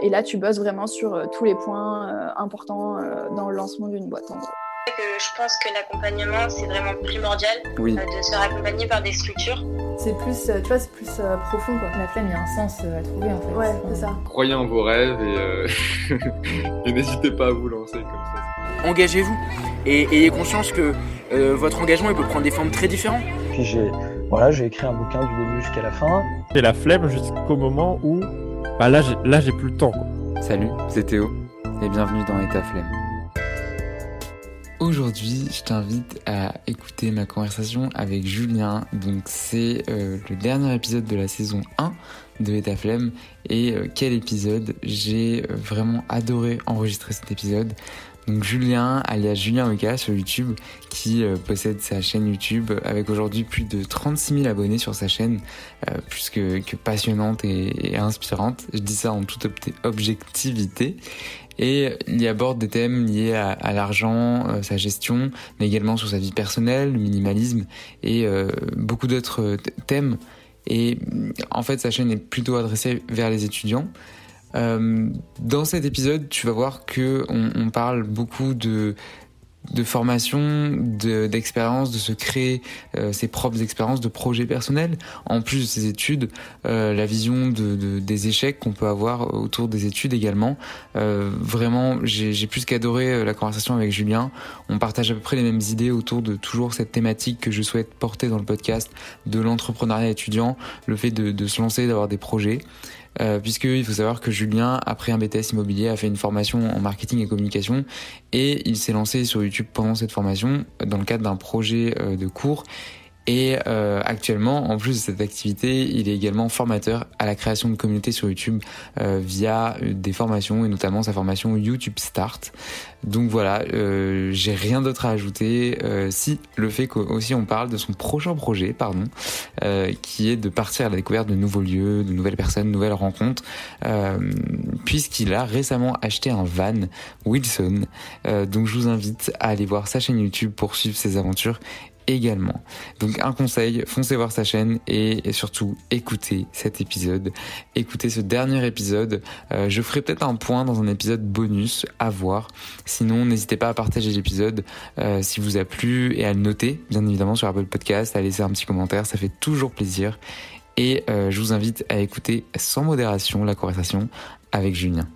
et là, tu bosses vraiment sur tous les points importants dans le lancement d'une boîte, en gros. Je pense que l'accompagnement, c'est vraiment primordial de se faire accompagner par des structures. C'est plus, tu vois, c'est plus profond, quoi. La flemme, il y a un sens à trouver, en fait. Ouais, c'est ça. Croyez en vos rêves et, et n'hésitez pas à vous lancer comme ça. Engagez-vous et ayez conscience que votre engagement, il peut prendre des formes très différentes. Puis j'ai voilà, j'ai écrit un bouquin du début jusqu'à la fin. J'ai la flemme jusqu'au moment où bah là, j'ai, là, j'ai plus le temps. Quoi. Salut, c'est Théo et bienvenue dans État Flemme. Aujourd'hui, je t'invite à écouter ma conversation avec Julien. Donc, c'est euh, le dernier épisode de la saison 1 de État Flemme. Et euh, quel épisode? J'ai euh, vraiment adoré enregistrer cet épisode. Donc Julien, alias Julien Oka sur YouTube, qui euh, possède sa chaîne YouTube avec aujourd'hui plus de 36 000 abonnés sur sa chaîne, euh, plus que, passionnante et, inspirante. Je dis ça en toute objectivité. Et il y aborde des thèmes liés à, l'argent, euh, sa gestion, mais également sur sa vie personnelle, le minimalisme et euh, beaucoup d'autres thèmes. Et en fait, sa chaîne est plutôt adressée vers les étudiants. Euh, dans cet épisode, tu vas voir que on, parle beaucoup de de formation, d'expérience, de, se créer euh, ses propres expériences, de projets personnels, en plus de ses études, euh, la vision de, de des échecs qu'on peut avoir autour des études également. Euh, vraiment, j'ai plus qu'adoré euh, la conversation avec Julien. On partage à peu près les mêmes idées autour de toujours cette thématique que je souhaite porter dans le podcast, de l'entrepreneuriat étudiant, le fait de, de se lancer, d'avoir des projets. Euh, puisque il faut savoir que Julien, après un BTS immobilier, a fait une formation en marketing et communication et il s'est lancé sur YouTube pendant cette formation dans le cadre d'un projet euh, de cours. Et euh, actuellement, en plus de cette activité, il est également formateur à la création de communautés sur YouTube euh, via des formations et notamment sa formation YouTube Start. Donc voilà, euh, j'ai rien d'autre à ajouter. Euh, si le fait qu'aussi on parle de son prochain projet, pardon, euh, qui est de partir à la découverte de nouveaux lieux, de nouvelles personnes, de nouvelles rencontres, puisqu'il a récemment acheté un van Wilson. donc je vous invite à aller voir sa chaîne YouTube pour suivre ses aventures également. Donc un conseil, foncez voir sa chaîne et, surtout écoutez cet épisode, écoutez ce dernier épisode. Euh, je ferai peut-être un point dans un épisode bonus à voir. Sinon, n'hésitez pas à partager l'épisode euh, si vous a plu et à le noter, bien évidemment sur Apple Podcast, à laisser un petit commentaire, ça fait toujours plaisir. Et euh, je vous invite à écouter sans modération la conversation avec Julien.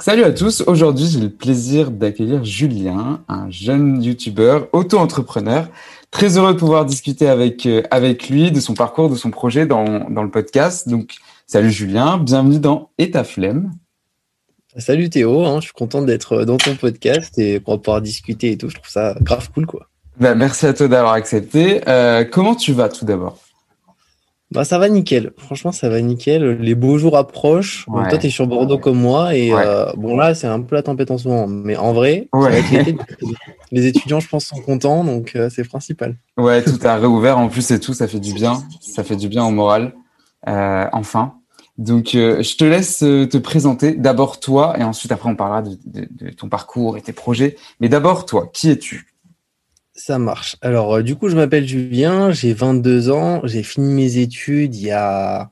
Salut à tous, aujourd'hui j'ai le plaisir d'accueillir Julien, un jeune youtubeur, auto-entrepreneur. Très heureux de pouvoir discuter avec, euh, avec lui de son parcours, de son projet dans, dans le podcast. Donc salut Julien, bienvenue dans Et ta flemme. Salut Théo, hein, je suis content d'être dans ton podcast et pour pouvoir discuter et tout, je trouve ça grave cool quoi. Bah, merci à toi d'avoir accepté. Euh, comment tu vas tout d'abord? Bah, ça va nickel. Franchement, ça va nickel. Les beaux jours approchent. Ouais. toi, tu es sur Bordeaux comme moi. Et ouais. euh, bon, là, c'est un peu la tempête en ce moment. Mais en vrai, ouais. les étudiants, je pense, sont contents. Donc, euh, c'est principal. Ouais, tout a réouvert en plus et tout. Ça fait du bien. Ça fait du bien au moral. Euh, enfin. Donc, euh, je te laisse te présenter. D'abord toi. Et ensuite, après, on parlera de, de, de ton parcours et tes projets. Mais d'abord, toi, qui es-tu? Ça marche. Alors, euh, du coup, je m'appelle Julien, j'ai 22 ans, j'ai fini mes études il y a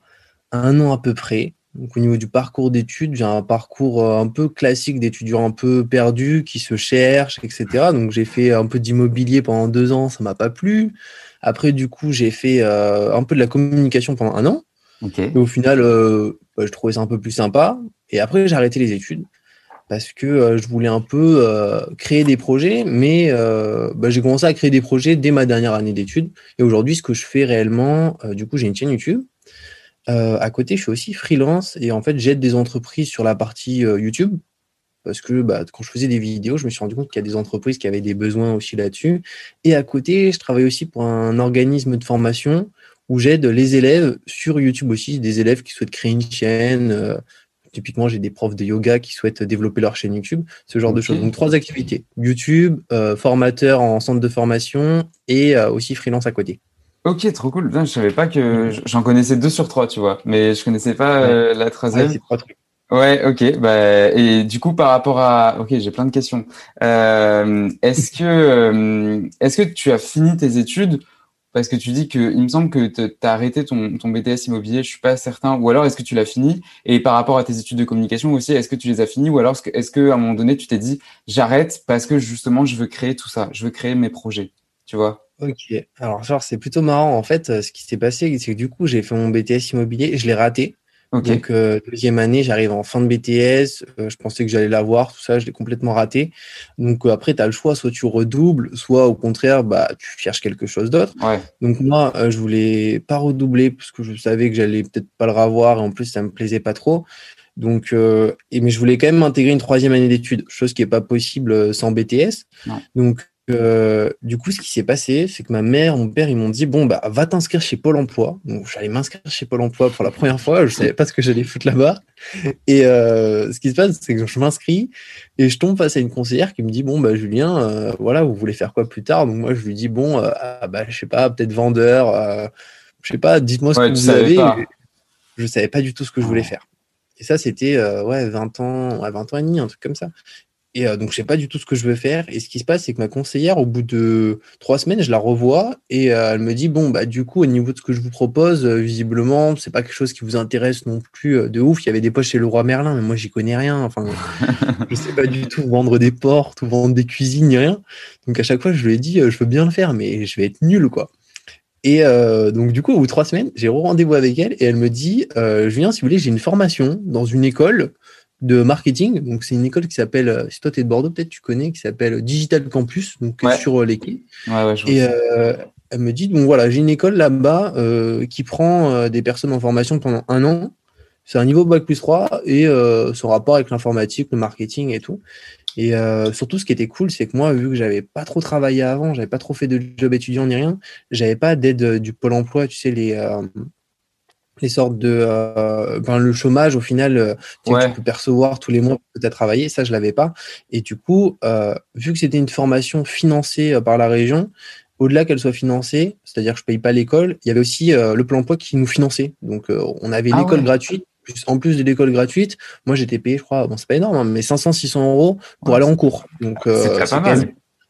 un an à peu près. Donc, au niveau du parcours d'études, j'ai un parcours euh, un peu classique d'étudiant un peu perdu, qui se cherche, etc. Donc, j'ai fait un peu d'immobilier pendant deux ans, ça m'a pas plu. Après, du coup, j'ai fait euh, un peu de la communication pendant un an. Okay. Et au final, bah, je trouvais ça un peu plus sympa. Et après, j'ai arrêté les études parce que euh, je voulais un peu euh, créer des projets, mais euh, bah, j'ai commencé à créer des projets dès ma dernière année d'études. Et aujourd'hui, ce que je fais réellement, du coup, j'ai une chaîne YouTube. à côté, je suis aussi freelance et en fait, j'aide des entreprises sur la partie YouTube. Parce que bah, quand je faisais des vidéos, je me suis rendu compte qu'il y a des entreprises qui avaient des besoins aussi là-dessus. Et à côté, je travaille aussi pour un organisme de formation où j'aide les élèves sur YouTube aussi, des élèves qui souhaitent créer une chaîne, Typiquement, j'ai des profs de yoga qui souhaitent développer leur chaîne YouTube, ce genre okay. de choses. Donc, trois activités. YouTube, euh, formateur en centre de formation et euh, aussi freelance à côté. Ok, trop cool. Je savais pas que j'en connaissais deux sur trois, tu vois, mais je connaissais pas euh, la troisième. Ouais, trois trucs. Ouais, ok. Bah, et du coup, par rapport à, ok, j'ai plein de questions. Est-ce que, est-ce que tu as fini tes études parce que tu dis que il me semble que tu as arrêté ton, ton BTS immobilier, je suis pas certain, ou alors est-ce que tu l'as fini? Et par rapport à tes études de communication aussi, est-ce que tu les as finis ou alors est-ce que à un moment donné tu t'es dit j'arrête parce que justement je veux créer tout ça, je veux créer mes projets, tu vois? Ok, alors genre c'est plutôt marrant. En fait. Ce qui s'est passé, c'est que du coup j'ai fait mon BTS immobilier, je l'ai raté. Donc, euh, deuxième année, j'arrive en fin de BTS. Euh, je pensais que j'allais l'avoir, tout ça, je l'ai complètement raté. Donc, euh, après, tu as le choix, soit tu redoubles, soit au contraire, bah, tu cherches quelque chose d'autre. Donc, moi, je voulais pas redoubler parce que je savais que j'allais peut-être pas le revoir et en plus, ça me plaisait pas trop. Donc, et, mais je voulais quand même intégrer une troisième année d'études, chose qui est pas possible sans BTS. Donc, euh, du coup, ce qui s'est passé, c'est que ma mère, mon père, ils m'ont dit bon bah va t'inscrire chez Pôle Emploi. Donc j'allais m'inscrire chez Pôle Emploi pour la première fois. Je savais pas ce que j'allais foutre là-bas. Et euh, ce qui se passe, c'est que je m'inscris et je tombe face à une conseillère qui me dit bon bah Julien, euh, voilà, vous voulez faire quoi plus tard? Donc moi je lui dis bon ah, bah je sais pas, peut-être vendeur, je sais pas, dites-moi ce que vous avez. Je savais pas du tout ce que je voulais faire. Et ça, c'était ouais 20 ans, ouais, 20 ans et demi, un truc comme ça. Et euh, donc, je sais pas du tout ce que je veux faire. Et ce qui se passe, c'est que ma conseillère, au bout de trois semaines, je la revois et euh, elle me dit bon, bah, du coup, au niveau de ce que je vous propose, euh, visiblement, c'est pas quelque chose qui vous intéresse non plus de ouf. Il y avait des poches chez le roi Merlin, mais moi, j'y connais rien. Enfin, je sais pas du tout vendre des portes ou vendre des cuisines ni rien. Donc, à chaque fois, je lui ai dit je veux bien le faire, mais je vais être nul, quoi. Et donc, du coup, au bout de trois semaines, j'ai rendez-vous avec elle et elle me dit Julien, si vous voulez, j'ai une formation dans une école de marketing. Donc, c'est une école qui s'appelle, euh, si toi tu es de Bordeaux, peut-être tu connais, qui s'appelle Digital Campus, donc sur euh, les quais. et euh, elle me dit, donc voilà, j'ai une école là-bas qui prend des personnes en formation pendant un an. C'est un niveau Bac plus 3 et son rapport avec l'informatique, le marketing et tout. Et surtout, ce qui était cool, c'est que moi, vu que j'avais pas trop travaillé avant, j'avais pas trop fait de job étudiant ni rien, j'avais pas d'aide du Pôle emploi, tu sais, les les sortes de euh, ben, le chômage au final euh, tu, peux percevoir tous les mois peut-être travailler ça je l'avais pas. Et du coup euh, vu que c'était une formation financée par la région au-delà qu'elle soit financée c'est-à-dire que je paye pas l'école il y avait aussi le plan emploi qui nous finançait. Donc on avait ah l'école gratuite en plus de l'école gratuite moi j'étais payé je crois bon c'est pas énorme hein, mais 500 600 euros pour aller en cours. Donc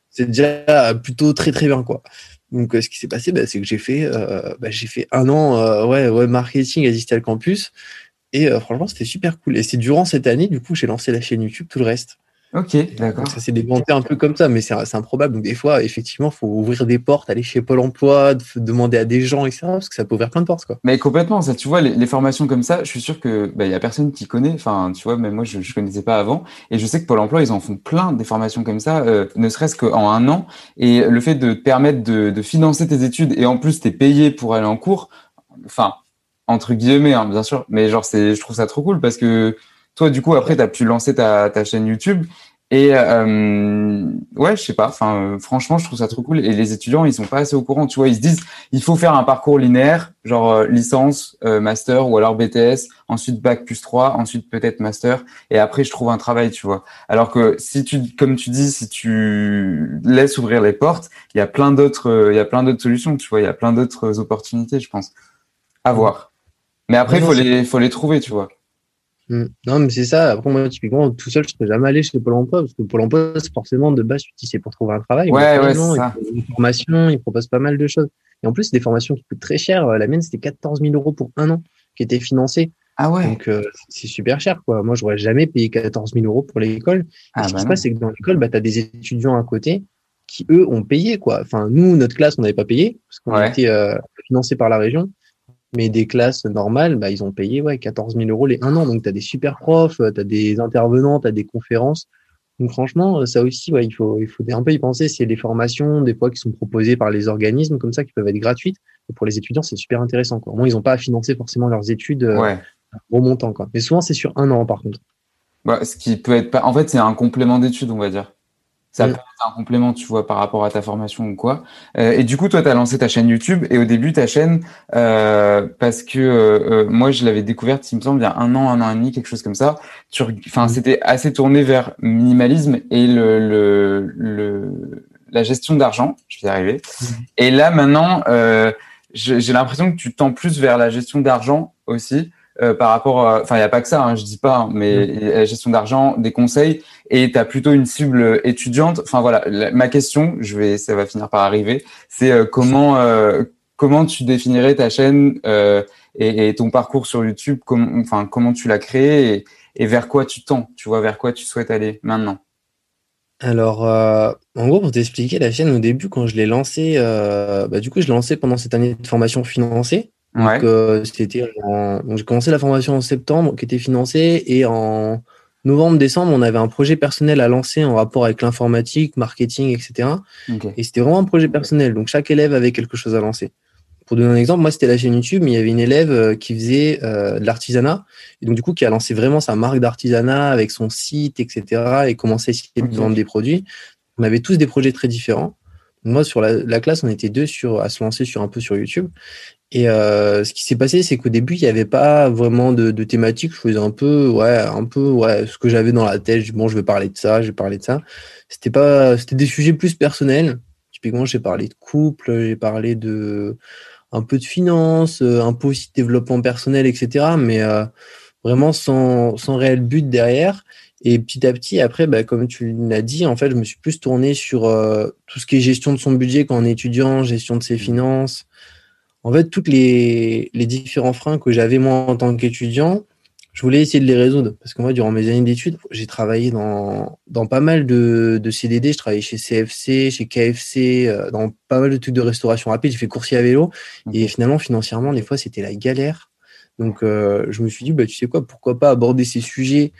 c'est déjà plutôt très très bien quoi donc, euh, ce qui s'est passé, bah, c'est que j'ai fait, euh, bah, j'ai fait un an euh, ouais, ouais, marketing à Digital Campus. Et franchement, c'était super cool. Et c'est durant cette année, du coup, j'ai lancé la chaîne YouTube, tout le reste. Ok, d'accord. Ça s'est démonté un peu comme ça, mais c'est improbable. Donc, des fois, effectivement, il faut ouvrir des portes, aller chez Pôle emploi, demander à des gens, etc. Parce que ça peut ouvrir plein de portes. Quoi. Mais complètement. Ça, tu vois, les, formations comme ça, je suis sûr que il bah, y a personne qui connaît. Enfin, tu vois, même moi, je ne connaissais pas avant. Et je sais que Pôle emploi, ils en font plein des formations comme ça, euh, ne serait-ce qu'en un an. Et le fait de te permettre de, de financer tes études et en plus, tu es payé pour aller en cours, enfin, entre guillemets, hein, bien sûr. Mais genre, c'est, je trouve ça trop cool parce que toi, du coup, après, tu as pu lancer ta, ta chaîne YouTube et euh, ouais, je sais pas. Enfin, franchement, je trouve ça trop cool. Et les étudiants, ils sont pas assez au courant. Tu vois, ils se disent, il faut faire un parcours linéaire, genre euh, licence, euh, master ou alors BTS, ensuite bac plus 3, ensuite peut-être master, et après je trouve un travail, tu vois. Alors que si tu, comme tu dis, si tu laisses ouvrir les portes, il y a plein d'autres, il y a plein d'autres solutions, tu vois. Il y a plein d'autres opportunités, je pense. À voir. Mais après, il faut les, faut les trouver, tu vois. Mm. Non, mais c'est ça. Après, moi, typiquement, tout seul, je serais jamais allé chez Pôle emploi parce que Pôle emploi, c'est forcément de base, c'est pour trouver un travail. Ouais, ouais, c'est ça. Une formation, ils proposent pas mal de choses. Et en plus, c'est des formations qui coûtent très cher. La mienne, c'était 14 000 euros pour un an qui était financé. Ah ouais. Donc, euh, c'est super cher, quoi. Moi, j'aurais jamais payé 14 000 euros pour l'école. Ah, ce qui bah se passe, c'est que dans l'école, bah, tu as des étudiants à côté qui, eux, ont payé, quoi. Enfin, nous, notre classe, on n'avait pas payé parce qu'on été euh, financé par la région. Mais des classes normales, bah, ils ont payé ouais, 14 000 euros les un an. Donc, tu as des super profs, tu as des intervenants, tu as des conférences. Donc, franchement, ça aussi, ouais, il, faut, il faut un peu y penser. C'est des formations, des fois, qui sont proposées par les organismes comme ça, qui peuvent être gratuites. Et pour les étudiants, c'est super intéressant. Quoi. Au moins, ils n'ont pas à financer forcément leurs études euh, ouais. au montant. Quoi. Mais souvent, c'est sur un an, par contre. Bah, ce qui peut être pas. En fait, c'est un complément d'études, on va dire. Ça peut être un complément, tu vois, par rapport à ta formation ou quoi. Euh, et du coup, toi, tu as lancé ta chaîne YouTube. Et au début, ta chaîne, euh, parce que euh, moi, je l'avais découverte, il me semble, il y a un an, un an et demi, quelque chose comme ça. Enfin, c'était assez tourné vers minimalisme et le, le, le la gestion d'argent. Je vais y arriver. Et là, maintenant, j'ai l'impression que tu tends plus vers la gestion d'argent aussi. Euh, par rapport, enfin, il n'y a pas que ça, hein, je dis pas, hein, mais mm. la gestion d'argent, des conseils, et tu as plutôt une cible étudiante. Enfin voilà, ma question, je vais, ça va finir par arriver, c'est euh, comment euh, comment tu définirais ta chaîne et, et, ton parcours sur YouTube, comment, enfin comment tu l'as créé et, et, vers quoi tu tends, tu vois, vers quoi tu souhaites aller maintenant? Alors, en gros, pour t'expliquer, la chaîne au début, quand je l'ai lancée, bah, du coup, je l'ai lancée pendant cette année de formation financée. Donc, euh, c'était j'ai commencé la formation en septembre qui était financée et en novembre-décembre, on avait un projet personnel à lancer en rapport avec l'informatique, marketing, etc. Et c'était vraiment un projet personnel. Donc, chaque élève avait quelque chose à lancer. Pour donner un exemple, moi, c'était la chaîne YouTube, mais il y avait une élève euh, qui faisait euh, de l'artisanat. Et donc, du coup, qui a lancé vraiment sa marque d'artisanat avec son site, etc. et commençait à essayer de vendre des produits. On avait tous des projets très différents. Moi, sur la, la, classe, on était deux sur, à se lancer sur un peu sur YouTube. Et euh, ce qui s'est passé, c'est qu'au début, il n'y avait pas vraiment de, de, thématique. Je faisais un peu, ouais, un peu, ouais, ce que j'avais dans la tête. Bon, je vais parler de ça, je vais parler de ça. C'était pas, c'était des sujets plus personnels. Typiquement, j'ai parlé de couple, j'ai parlé de un peu de finance, euh, un peu aussi de développement personnel, etc. Mais euh, vraiment sans, sans réel but derrière. Et petit à petit, après, bah, comme tu l'as dit, en fait, je me suis plus tourné sur euh, tout ce qui est gestion de son budget quand on est étudiant, gestion de ses mmh. finances, en fait, tous les, les différents freins que j'avais moi en tant qu'étudiant, je voulais essayer de les résoudre. Parce que moi, durant mes années d'études, j'ai travaillé dans, dans pas mal de, de CDD. Je travaillais chez CFC, chez KFC, euh, dans pas mal de trucs de restauration rapide. J'ai fait coursier à vélo. Et finalement, financièrement, des fois, c'était la galère. Donc, euh, je me suis dit, bah, tu sais quoi, pourquoi pas aborder ces sujets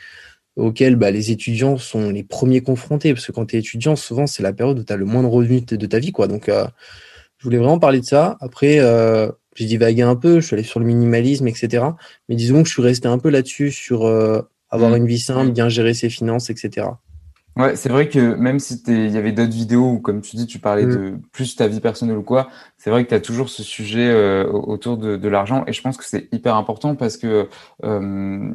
auxquels bah, les étudiants sont les premiers confrontés. Parce que quand tu es étudiant, souvent, c'est la période où tu as le moins de revenus de ta vie. Quoi. Donc, euh, je voulais vraiment parler de ça. Après, euh, j'ai divagué un peu, je suis allé sur le minimalisme, etc. Mais disons que je suis resté un peu là-dessus, sur euh, avoir mm. une vie simple, bien gérer ses finances, etc. Ouais, c'est vrai que même si il y avait d'autres vidéos où, comme tu dis, tu parlais mm. de plus ta vie personnelle ou quoi, c'est vrai que tu as toujours ce sujet euh, autour de, de l'argent et je pense que c'est hyper important parce que euh,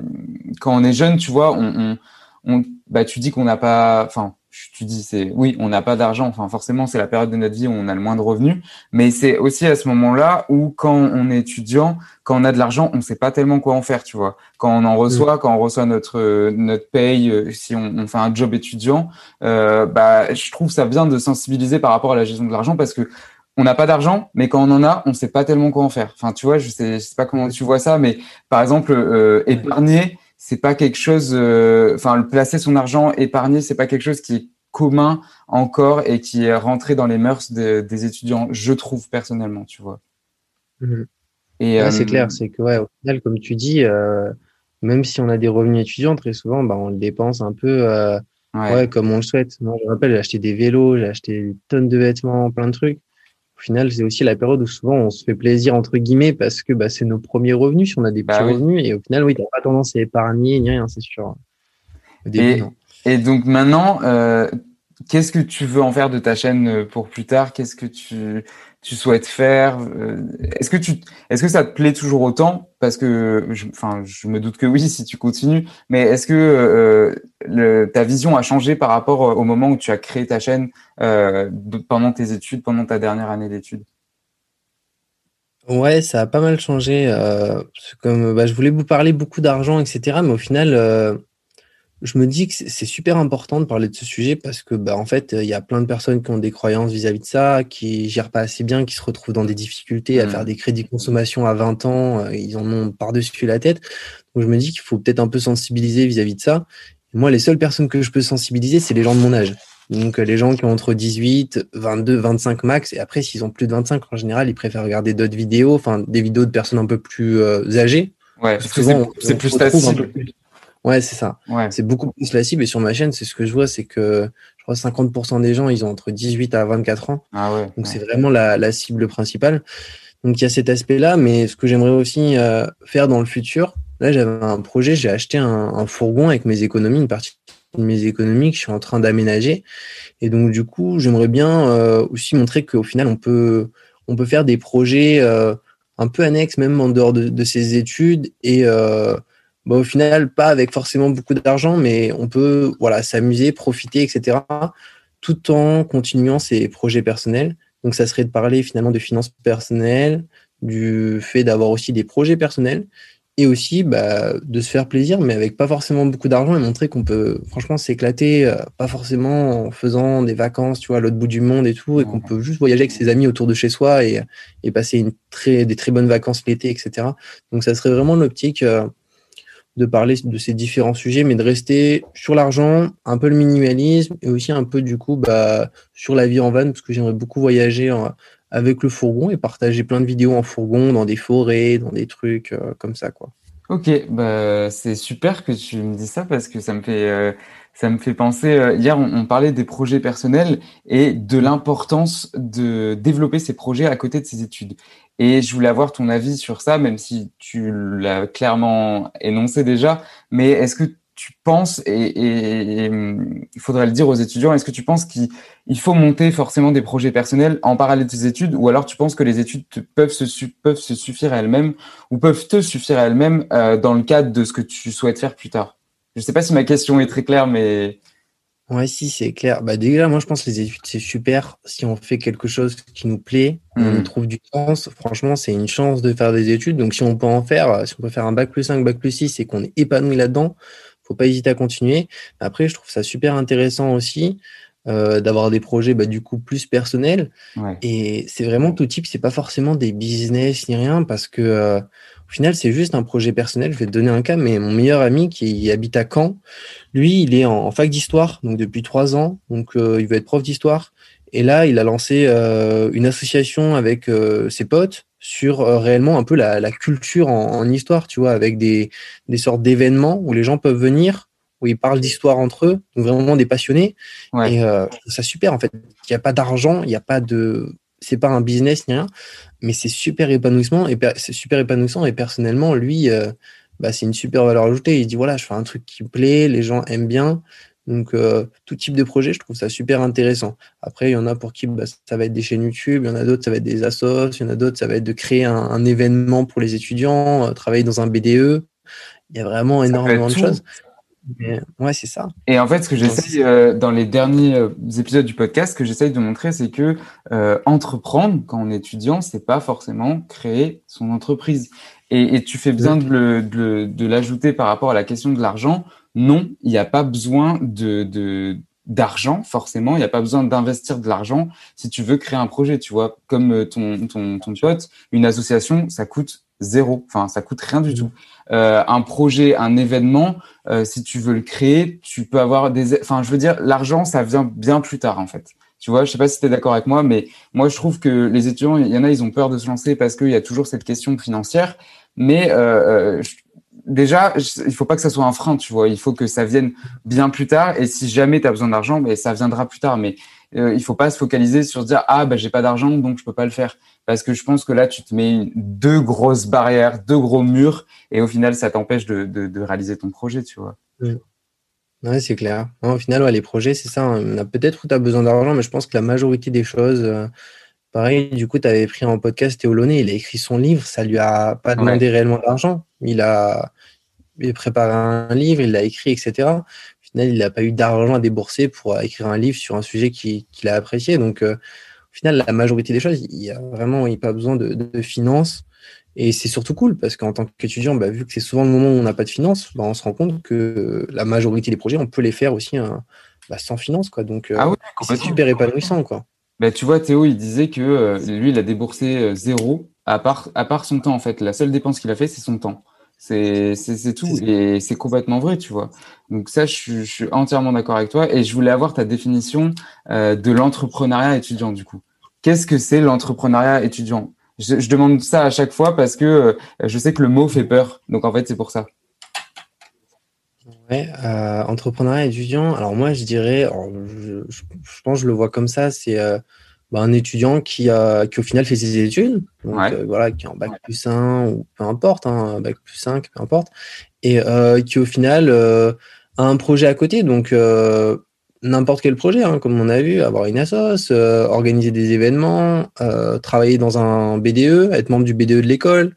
quand on est jeune, tu vois, on, on, on bah, tu dis qu'on n'a pas, enfin, tu dis c'est oui, on n'a pas d'argent. Enfin, forcément, c'est la période de notre vie où on a le moins de revenus. Mais c'est aussi à ce moment-là où, quand on est étudiant, quand on a de l'argent, on ne sait pas tellement quoi en faire, tu vois. Quand on en mm. reçoit, quand on reçoit notre notre paye, euh, si on, on fait un job étudiant, euh, bah, je trouve ça bien de sensibiliser par rapport à la gestion de l'argent parce que on n'a pas d'argent, mais quand on en a, on ne sait pas tellement quoi en faire. Enfin, tu vois, je sais, je sais pas comment tu vois ça, mais par exemple, euh, épargner c'est pas quelque chose, euh, enfin, placer son argent épargné, c'est pas quelque chose qui est commun encore et qui est rentré dans les mœurs des étudiants, je trouve personnellement, tu vois. Mhm. Et c'est euh, clair, c'est que ouais, au final, comme tu dis, euh, même si on a des revenus étudiants, très souvent, bah, on le dépense un peu, ouais. comme on le souhaite. Moi, je me rappelle, j'ai acheté des vélos, j'ai acheté des tonnes de vêtements, plein de trucs au final, c'est aussi la période où souvent on se fait plaisir entre guillemets parce que bah, c'est nos premiers revenus, si on a des bah petits revenus, et au final, oui, t'as pas tendance à épargner ni rien, c'est sûr. et, et, donc maintenant, euh, qu'est-ce que tu veux en faire de ta chaîne euh, pour plus tard? Qu'est-ce que tu tu souhaites faire euh, Est-ce que tu, est-ce que ça te plaît toujours autant? Parce que, enfin, je me doute que oui si tu continues. Mais est-ce que euh, ta vision a changé par rapport au moment où tu as créé ta chaîne euh, pendant tes études, pendant ta dernière année d'études? Ouais, ça a pas mal changé. Euh, comme bah, je voulais vous parler beaucoup d'argent, etc. Mais au final, euh, je me dis que c'est super important de parler de ce sujet parce que, bah, en fait, il y a plein de personnes qui ont des croyances vis-à-vis de ça, qui gèrent pas assez bien, qui se retrouvent dans des difficultés à mmh. faire des crédits consommation à 20 ans, euh, ils en ont par-dessus la tête. Donc, je me dis qu'il faut peut-être un peu sensibiliser vis-à-vis de ça. moi, les seules personnes que je peux sensibiliser, c'est les gens de mon âge. Donc, euh, les gens qui ont entre 18, 22, 25 max. Et après, s'ils ont plus de 25, en général, ils préfèrent regarder d'autres vidéos, enfin, des vidéos de personnes un peu plus euh, âgées. Ouais, c'est plus facile. Ouais, c'est ça. C'est beaucoup plus la cible. Et sur ma chaîne, c'est ce que je vois, c'est que je crois 50% des gens, ils ont entre 18 à 24 ans. Ah ouais, Donc c'est vraiment la, la, cible principale. Donc il y a cet aspect-là, mais ce que j'aimerais aussi euh, faire dans le futur, là j'avais un projet, j'ai acheté un, un, fourgon avec mes économies, une partie de mes économies que je suis en train d'aménager. Et donc du coup, j'aimerais bien euh, aussi montrer qu'au final, on peut, on peut faire des projets euh, un peu annexes, même en dehors de, de ses études, et euh, bah, au final, pas avec forcément beaucoup d'argent, mais on peut voilà, s'amuser, profiter, etc., tout en continuant ses projets personnels. Donc, ça serait de parler finalement de finances personnelles, du fait d'avoir aussi des projets personnels, et aussi bah, de se faire plaisir, mais avec pas forcément beaucoup d'argent et montrer qu'on peut franchement s'éclater, euh, pas forcément en faisant des vacances, tu vois, à l'autre bout du monde et tout, et qu'on peut juste voyager avec ses amis autour de chez soi et, et passer une très, des très bonnes vacances l'été, etc. Donc ça serait vraiment l'optique euh, de parler de ces différents sujets, mais de rester sur l'argent, un peu le minimalisme et aussi un peu du coup bah, sur la vie en van, parce que j'aimerais beaucoup voyager avec le fourgon et partager plein de vidéos en fourgon dans des forêts, dans des trucs euh, comme ça, quoi. Ok, bah c'est super que tu me dis ça parce que ça me fait euh, ça me fait penser. Euh, hier, on, parlait des projets personnels et de l'importance de développer ces projets à côté de ses études. Et je voulais avoir ton avis sur ça, même si tu l'as clairement énoncé déjà. Mais est-ce que tu penses, et, il faudrait le dire aux étudiants, est-ce que tu penses qu'il faut monter forcément des projets personnels en parallèle de tes études, ou alors tu penses que les études peuvent, se, suffire à elles-mêmes, ou peuvent te suffire à elles-mêmes euh, dans le cadre de ce que tu souhaites faire plus tard? Je ne sais pas si ma question est très claire, mais... Ouais, si, c'est clair. Bah, déjà, moi, je pense que les études, c'est super. Si on fait quelque chose qui nous plaît, on hmm. trouve du sens. Franchement, c'est une chance de faire des études. Donc, si on peut en faire, si on peut faire un bac plus 5, bac plus 6 et qu'on est épanoui là-dedans, faut pas hésiter à continuer. Après, je trouve ça super intéressant aussi euh, d'avoir des projets bah, du coup plus personnels. Et c'est vraiment tout type, c'est pas forcément des business ni rien, parce que euh, au final, c'est juste un projet personnel. Je vais te donner un cas, mais mon meilleur ami qui habite à Caen, lui, il est en, fac d'histoire, donc depuis trois ans, donc euh, il veut être prof d'histoire. Et là, il a lancé une association avec ses potes sur euh, réellement un peu la, la culture en, en, histoire, tu vois, avec des, des sortes d'événements où les gens peuvent venir, où ils parlent d'histoire entre eux, donc vraiment des passionnés. Et euh, ça super en fait. Il n'y a pas d'argent, il n'y a pas de, c'est pas un business ni rien, mais c'est super épanouissant et c'est super épanouissant. Et personnellement, lui, euh, bah, c'est une super valeur ajoutée. Il dit voilà, je fais un truc qui me plaît, les gens aiment bien. Donc, euh, tout type de projet, je trouve ça super intéressant. Après, il y en a pour qui bah, ça va être des chaînes YouTube, il y en a d'autres, ça va être des assos, il y en a d'autres, ça va être de créer un, événement pour les étudiants, euh, travailler dans un BDE. Il y a vraiment énormément de choses. Ouais, c'est ça. Et en fait, ce que j'essaye euh, dans les derniers épisodes du podcast, ce que j'essaye de montrer, c'est que entreprendre quand on est étudiant, c'est pas forcément créer son entreprise. Et, et tu fais bien de l'ajouter par rapport à la question de l'argent non, il n'y a pas besoin de, d'argent forcément, il n'y a pas besoin d'investir de l'argent si tu veux créer un projet, tu vois, comme euh, ton, ton, ton pote, une association, ça coûte zéro, enfin ça coûte rien du tout. Euh, un projet, un événement, euh, si tu veux le créer, tu peux avoir des, enfin je veux dire, l'argent ça vient bien plus tard en fait. Tu vois, je sais pas si tu es d'accord avec moi, mais moi je trouve que les étudiants, il y en a, ils ont peur de se lancer parce qu'il y a toujours cette question financière. Mais euh, déjà, il faut pas que ça soit un frein, tu vois. Il faut que ça vienne bien plus tard. Et si jamais tu as besoin d'argent, mais ben, ça viendra plus tard. Mais euh, il faut pas se focaliser sur se dire ah bah j'ai pas d'argent donc je peux pas le faire. Parce que je pense que là tu te mets deux grosses barrières, deux gros murs, et au final ça t'empêche de, de, réaliser ton projet, tu vois. Ouais, c'est clair. au final, les projets, c'est ça. Hein. On a peut-être où tu as besoin d'argent, mais je pense que la majorité des choses, euh, pareil, du coup, tu avais pris en podcast Théo Launay, il a écrit son livre, ça lui a pas demandé réellement d'argent. Il a, il a préparé un livre, il l'a écrit, etc. Final, il n'a pas eu d'argent à débourser pour écrire un livre sur un sujet qu'il a apprécié. Donc, euh, au final, la majorité des choses, il n'y a vraiment il pas besoin de, finances. Et c'est surtout cool parce qu'en tant qu'étudiant, bah, vu que c'est souvent le moment où on n'a pas de finances, bah, on se rend compte que la majorité des projets, on peut les faire aussi hein, bah, sans finances. Quoi. Donc, euh, ah c'est super épanouissant. Quoi. Bah, tu vois, Théo, il disait que euh, lui, il a déboursé zéro à part, à part son temps. En fait, la seule dépense qu'il a fait, c'est son temps. C'est tout et c'est complètement vrai, tu vois. Donc ça, je, suis entièrement d'accord avec toi et je voulais avoir ta définition euh, de l'entrepreneuriat étudiant du coup. Qu'est-ce que c'est l'entrepreneuriat étudiant? Je, je, demande ça à chaque fois parce que euh, je sais que le mot fait peur. Donc en fait, c'est pour ça. Ouais, euh, entrepreneuriat étudiant. Alors moi, je dirais, je, je, pense, que je le vois comme ça. C'est bah, un étudiant qui, a, qui au final fait ses études, donc, euh, voilà, qui est en bac plus 1 ou peu importe, hein, bac plus 5, peu importe, et euh, qui au final euh, a un projet à côté, donc n'importe quel projet, hein, comme on a vu, avoir une assoce, organiser des événements, travailler dans un BDE, être membre du BDE de l'école,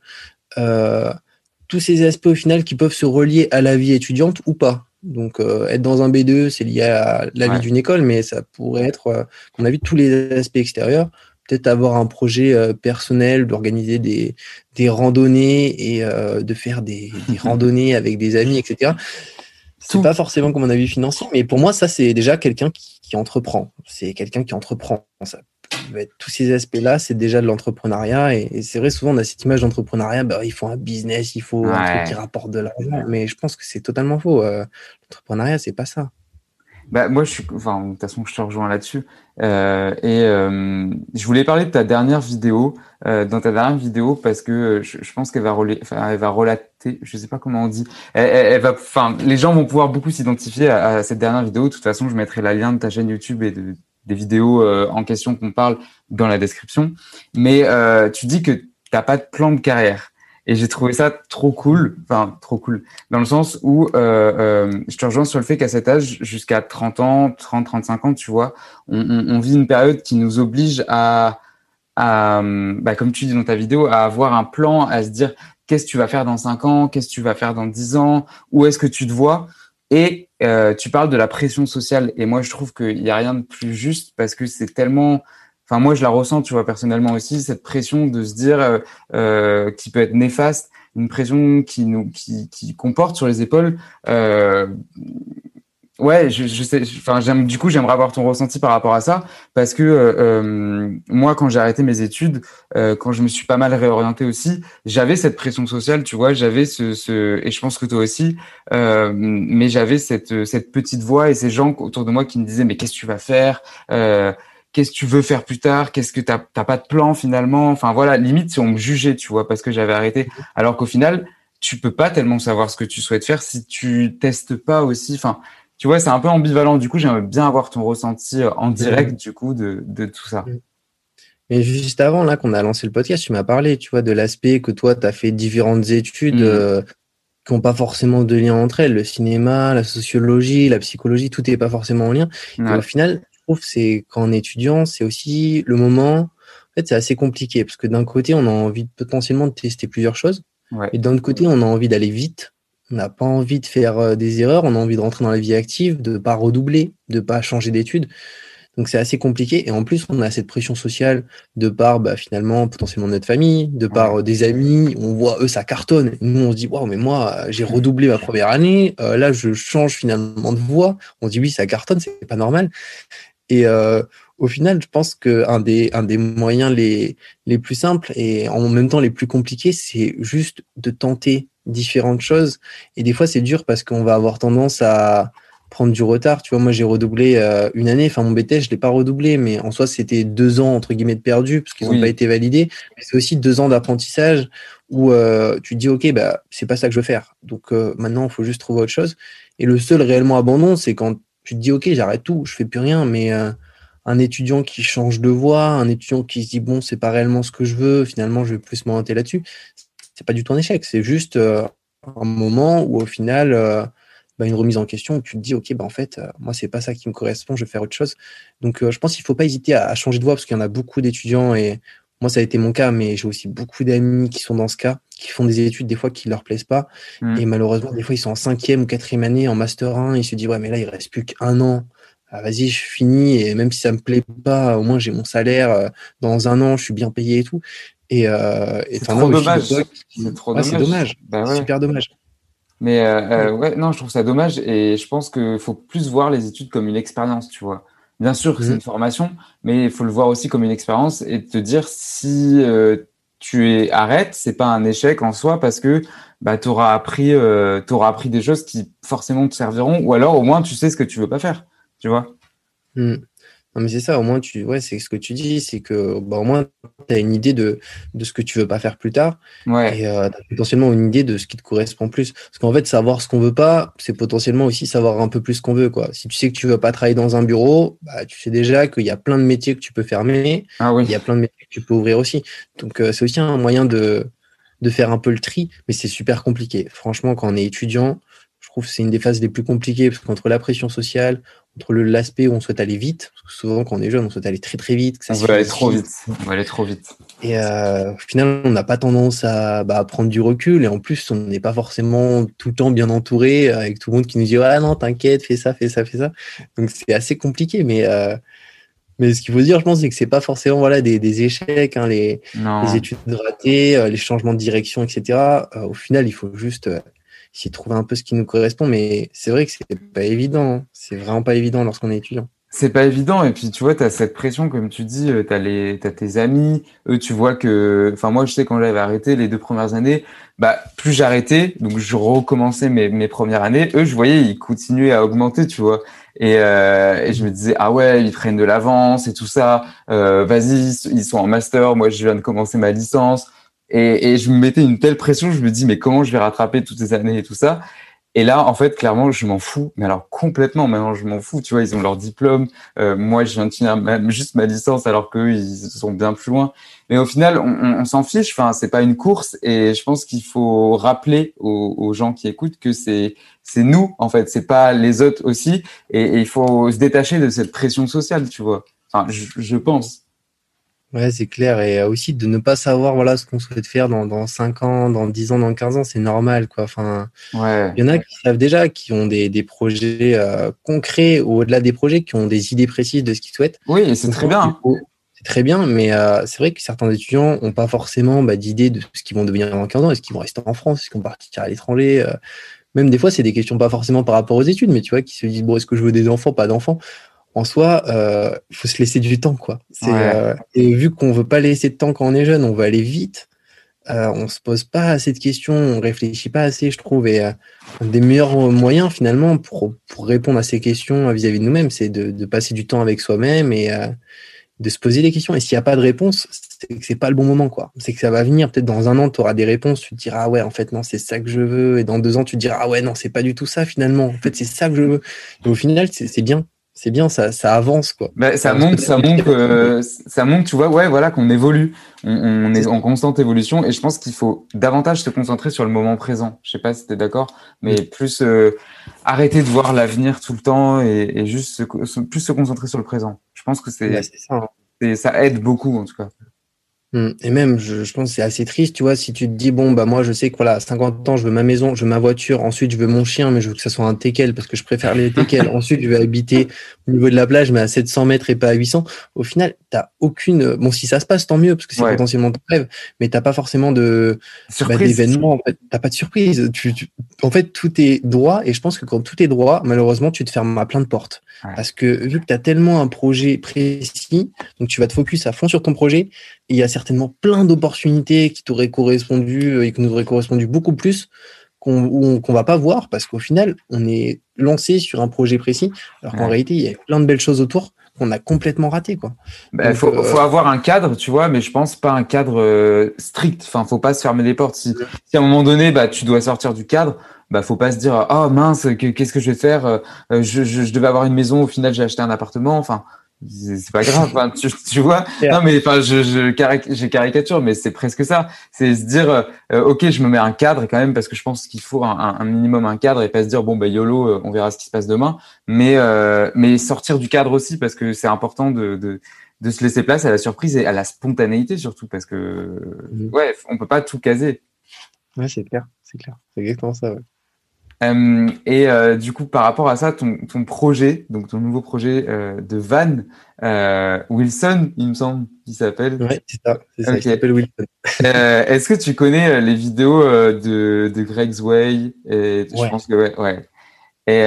tous ces aspects au final qui peuvent se relier à la vie étudiante ou pas. Donc, euh, être dans un B2, c'est lié à la vie d'une école, mais ça pourrait être, euh, qu'on a vu tous les aspects extérieurs. peut-être avoir un projet euh, personnel, d'organiser des, des randonnées et euh, de faire des, des, randonnées avec des amis, etc. C'est pas forcément comme un avis financier, mais pour moi, ça, c'est déjà quelqu'un qui, qui, entreprend. C'est quelqu'un qui entreprend. Ça tous ces aspects-là, c'est déjà de l'entrepreneuriat. Et, c'est vrai, souvent, on a cette image d'entrepreneuriat, bah, il faut un business, il faut un truc qui rapporte de l'argent. Mais je pense que c'est totalement faux. Euh, l'entrepreneuriat, c'est pas ça. Bah, moi, je suis, enfin, de toute façon, je te rejoins là-dessus. Euh, et euh, je voulais parler de ta dernière vidéo, euh, dans ta dernière vidéo, parce que je, je pense qu'elle va, enfin, elle va relater, je sais pas comment on dit. Elle, elle, va, enfin, les gens vont pouvoir beaucoup s'identifier à, à, cette dernière vidéo. De toute façon, je mettrai la lien de ta chaîne YouTube et de, des vidéos euh, en question qu'on parle dans la description. Mais euh, tu dis que t'as pas de plan de carrière. Et j'ai trouvé ça trop cool, enfin trop cool, dans le sens où euh, je te rejoins sur le fait qu'à cet âge, jusqu'à 30 ans, 30, 35 ans, tu vois, on, vit une période qui nous oblige à, à bah, comme tu dis dans ta vidéo, à avoir un plan, à se dire qu'est-ce que tu vas faire dans 5 ans, qu'est-ce que tu vas faire dans 10 ans, où est-ce que tu te vois. Et euh, tu parles de la pression sociale. Et moi, je trouve qu'il n'y a rien de plus juste parce que c'est tellement Enfin, moi, je la ressens, tu vois, personnellement aussi, cette pression de se dire euh, euh, qui peut être néfaste, une pression qui nous, qui, qui comporte sur les épaules. Euh, ouais, je, je sais. Enfin, j'aime. Du coup, j'aimerais avoir ton ressenti par rapport à ça, parce que euh, euh moi, quand j'ai arrêté mes études, euh, quand je me suis pas mal réorienté aussi, j'avais cette pression sociale, tu vois, j'avais ce, ce, et je pense que toi aussi, euh, mais j'avais cette cette petite voix et ces gens autour de moi qui me disaient mais qu'est-ce que tu vas faire qu'est-ce que tu veux faire plus tard, qu'est-ce que t'as pas de plan finalement. Enfin voilà, limite si on me jugeait, tu vois, parce que j'avais arrêté. Alors qu'au final, tu peux pas tellement savoir ce que tu souhaites faire si tu testes pas aussi. Enfin, tu vois, c'est un peu ambivalent. Du coup, j'aimerais bien avoir ton ressenti euh, en direct du coup de, de tout ça. Mais juste avant là qu'on a lancé le podcast, tu m'as parlé, tu vois, de l'aspect que toi tu as fait différentes études. Mm. Euh, qui n'ont pas forcément de lien entre elles, le cinéma, la sociologie, la psychologie, tout n'est pas forcément en lien. Et au final, c'est quand on est étudiant, c'est aussi le moment. En fait, c'est assez compliqué parce que d'un côté, on a envie potentiellement de tester plusieurs choses, et d'un autre côté, on a envie d'aller vite. On n'a pas envie de faire euh, des erreurs, on a envie de rentrer dans la vie active, de pas redoubler, de pas changer d'études. Donc c'est assez compliqué. Et en plus, on a cette pression sociale de par bah, finalement potentiellement notre famille, de par euh, des amis. On voit eux, ça cartonne. nous, on se dit, waouh, mais moi, j'ai redoublé ma première année. Euh, là, je change finalement de voie. On se dit, oui, ça cartonne, c'est pas normal. Et euh, au final, je pense qu'un des, un des moyens les, les plus simples et en même temps les plus compliqués, c'est juste de tenter différentes choses. Et des fois, c'est dur parce qu'on va avoir tendance à prendre du retard. Tu vois, moi, j'ai redoublé euh, une année. Enfin, mon BTS, je l'ai pas redoublé, mais en soi, c'était deux ans, entre guillemets, de perdu parce qu'ils n'ont pas été validés. C'est aussi deux ans d'apprentissage où euh, tu te dis, OK, bah, c'est pas ça que je veux faire. Donc, euh, maintenant, il faut juste trouver autre chose. Et le seul réellement abandon, c'est quand tu te dis, OK, j'arrête tout, je fais plus rien, mais un étudiant qui change de voie, un étudiant qui se dit, bon, c'est pas réellement ce que je veux, finalement, je vais plus m'orienter là-dessus, c'est pas du tout un échec, c'est juste euh, un moment où, au final, euh, bah, une remise en question où tu te dis, OK, bah, en fait, moi, c'est pas ça qui me correspond, je vais faire autre chose. Donc, je pense qu'il faut pas hésiter à, à changer de voie parce qu'il y en a beaucoup d'étudiants et moi, ça a été mon cas, mais j'ai aussi beaucoup d'amis qui sont dans ce cas, qui font des études des fois qui leur plaisent pas. Mm. Et malheureusement, des fois, ils sont en cinquième ou quatrième année en master 1. Ils se disent, ouais, mais là, il reste plus qu'un an. Ah, vas-y, je finis. Et même si ça me plaît pas, au moins, j'ai mon salaire. Euh, dans un an, je suis bien payé et tout. Et, euh, c'est trop, dommage. C'est trop dommage. C'est dommage. Bah Super dommage. Mais euh, euh, ouais, non, je trouve ça dommage. Et je pense qu'il faut plus voir les études comme une expérience, tu vois. Bien sûr, c'est mhm. une formation, mais il faut le voir aussi comme une expérience et te dire si euh, tu es arrêtes, c'est pas un échec en soi parce que bah tu auras appris euh, auras appris des choses qui forcément te serviront ou alors au moins tu sais ce que tu veux pas faire, tu vois. Mhm. Non, mais c'est ça, au moins, tu, ouais, c'est ce que tu dis, c'est que, bah, au moins, tu as une idée de, de ce que tu veux pas faire plus tard. Ouais. Et euh, tu as potentiellement une idée de ce qui te correspond plus. Parce qu'en fait, savoir ce qu'on veut pas, c'est potentiellement aussi savoir un peu plus ce qu'on veut, quoi. Si tu sais que tu veux pas travailler dans un bureau, bah, tu sais déjà qu'il y a plein de métiers que tu peux fermer. Ah oui. Il y a plein de métiers que tu peux ouvrir aussi. Donc, euh, c'est aussi un moyen de, de faire un peu le tri, mais c'est super compliqué. Franchement, quand on est étudiant, trouve que c'est une des phases les plus compliquées parce qu'entre la pression sociale, entre l'aspect où on souhaite aller vite, parce que souvent quand on est jeune, on souhaite aller très très vite. on veut aller trop vite. On veut aller trop vite. Et euh, au final, on n'a pas tendance à, bah, prendre du recul et en plus, on n'est pas forcément tout le temps bien entouré avec tout le monde qui nous dit ah non t'inquiète, fais ça, fais ça, fais ça. Donc c'est assez compliqué, mais euh, Mais ce qu'il faut dire, je pense, c'est que c'est pas forcément voilà des, des échecs, hein, les, les, études ratées, euh, les changements de direction, etc. Euh, au final, il faut juste euh, de trouver un peu ce qui nous correspond. Mais c'est vrai que c'est pas évident. Hein. C'est vraiment pas évident lorsqu'on est étudiant. C'est pas évident. Et puis, tu vois, tu as cette pression, comme tu dis, tu as, les, as tes amis. Eux, tu vois que. Enfin, moi, je sais quand j'avais arrêté les deux premières années, bah, plus j'arrêtais, donc je recommençais mes, mes premières années. Eux, je voyais, ils continuaient à augmenter, tu vois. Et, euh, et, je me disais ah ouais ils prennent de l'avance et tout ça euh, vas-y ils sont en master moi je viens de commencer ma licence et, je me mettais une telle pression je me dis mais comment je vais rattraper toutes ces années et tout ça? Et là en fait clairement je m'en fous. Mais alors complètement maintenant je m'en fous tu vois ils ont leur diplôme. Euh, moi je viens de finir juste ma licence alors qu'eux ils sont bien plus loin. Mais au final on, s'en fiche. Enfin c'est pas une course. Et je pense qu'il faut rappeler aux, gens qui écoutent que c'est c'est nous en fait, c'est pas les autres aussi, et, il faut se détacher de cette pression sociale, tu vois. Enfin, je, pense. Ouais, c'est clair, et aussi de ne pas savoir voilà ce qu'on souhaite faire dans, dans 5 ans, dans 10 ans, dans 15 ans, c'est normal quoi. Enfin, ouais. il y en a qui savent déjà, qui ont des, des projets euh, concrets au-delà des projets, qui ont des idées précises de ce qu'ils souhaitent. Oui, c'est très bien. C'est très bien, mais euh, c'est vrai que certains étudiants n'ont pas forcément bah, d'idée de ce qu'ils vont devenir dans 15 ans. Est-ce qu'ils vont rester en France? Est-ce qu'ils vont partir à l'étranger? Euh, même des fois, c'est des questions pas forcément par rapport aux études, mais tu vois, qui se disent, bon, est-ce que je veux des enfants, pas d'enfants En soi, euh, il faut se laisser du temps, quoi. Euh, et vu qu'on veut pas laisser de temps quand on est jeune, on veut aller vite. Euh, on se pose pas assez de questions, on réfléchit pas assez, je trouve. Et euh, un des meilleurs moyens, finalement, pour, pour répondre à ces questions vis-à-vis de nous-mêmes, c'est de, de, passer du temps avec soi-même et de se poser des questions. Et s'il n'y a pas de réponse, c'est que c'est pas le bon moment, quoi. C'est que ça va venir. Peut-être dans un an, tu auras des réponses. Tu te diras, ah ouais, en fait, non, c'est ça que je veux. Et dans deux ans, tu te diras, ah ouais, non, c'est pas du tout ça, finalement. En fait, c'est ça que je veux. Et au final, c'est bien. C'est bien, ça, ça avance, quoi. Bah, ça montre, ça montre, euh, ça montre, tu vois, ouais, voilà, qu'on évolue. On, est en constante évolution. Et je pense qu'il faut davantage se concentrer sur le moment présent. Je sais pas si tu es d'accord, mais plus euh, arrêter de voir l'avenir tout le temps et, juste plus se concentrer sur le présent. Je pense que c'est, ça. Hein. ça aide beaucoup, en tout cas. Mmh. Et même, je, je pense que c'est assez triste, tu vois, si tu te dis, bon, bah moi, je sais que voilà, à 50 ans, je veux ma maison, je veux ma voiture, ensuite, je veux mon chien, mais je veux que ça soit un teckel parce que je préfère les teckels. ensuite, je vais habiter au niveau de la plage, mais à 700 mètres et pas à 800. Au final, t'as aucune. Bon, si ça se passe, tant mieux, parce que c'est potentiellement ton rêve, mais t'as pas forcément de bah, d'événements. En fait, t'as pas de surprise. Tu, En fait, tout est droit, et je pense que quand tout est droit, malheureusement, tu te fermes à plein de portes. Parce que vu que tu as tellement un projet précis, donc tu vas te focus à fond sur ton projet, il y a certainement plein d'opportunités qui t'auraient correspondu euh, et qui nous auraient correspondu beaucoup plus qu'on qu'on va pas voir parce qu'au final, on est lancé sur un projet précis, alors qu'en réalité, il y a plein de belles choses autour qu'on a complètement raté quoi. Il bah, faut, euh, faut, avoir un cadre, tu vois, mais je pense pas un cadre euh, strict. Enfin, faut pas se fermer les portes. Si, si, à un moment donné, bah, tu dois sortir du cadre, bah faut pas se dire oh mince qu'est-ce que je vais faire euh, je, je, je, devais avoir une maison au final j'ai acheté un appartement enfin c'est pas grave tu, tu, vois. Non mais enfin je, je j'ai caricature mais c'est presque ça. C'est se dire euh, ok je me mets un cadre quand même parce que je pense qu'il faut un, un, minimum un cadre et pas se dire bon bah yolo euh, on verra ce qui se passe demain. Mais mais sortir du cadre aussi parce que c'est important de, de de se laisser place à la surprise et à la spontanéité surtout parce que mmh. ouais on peut pas tout caser. Ouais c'est clair c'est clair. C'est exactement ça ouais. Euh, et euh, du coup, par rapport à ça, ton, ton projet, donc ton nouveau projet euh, de van, euh, Wilson, il me semble, qu'il s'appelle. Oui, c'est ça, c'est ça, il s'appelle Wilson. Euh, est-ce que tu connais les vidéos de, de Greg's Way? Et Je pense que ouais, ouais. Et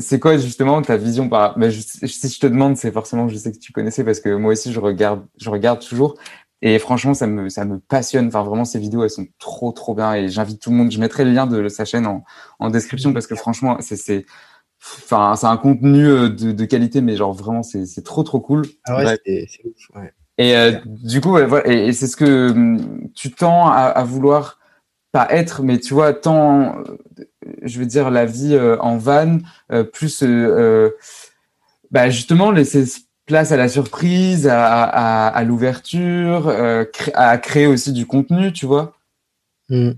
c'est quoi justement ta vision par mais Si je te demande, c'est forcément je sais que tu connaissais parce que moi aussi je regarde, je regarde toujours. Et franchement, ça me, ça me passionne. Enfin, vraiment, ces vidéos, elles sont trop, trop bien. Et j'invite tout le monde. Je mettrai le lien de sa chaîne en, en description parce que franchement, c'est, c'est, enfin, c'est un contenu euh, de, de, qualité, mais genre vraiment, c'est, c'est trop, trop cool. Ah ouais, c'est, c'est ouf. Ouais. Et euh, du coup, ouais, voilà, et, et c'est ce que hum, tu tends à, à, vouloir pas être, mais tu vois, tant, je veux dire, la vie euh, en van, euh, plus, bah justement, laisser place à la surprise, à, à, à l'ouverture, euh, à créer aussi du contenu, tu vois. Mmh.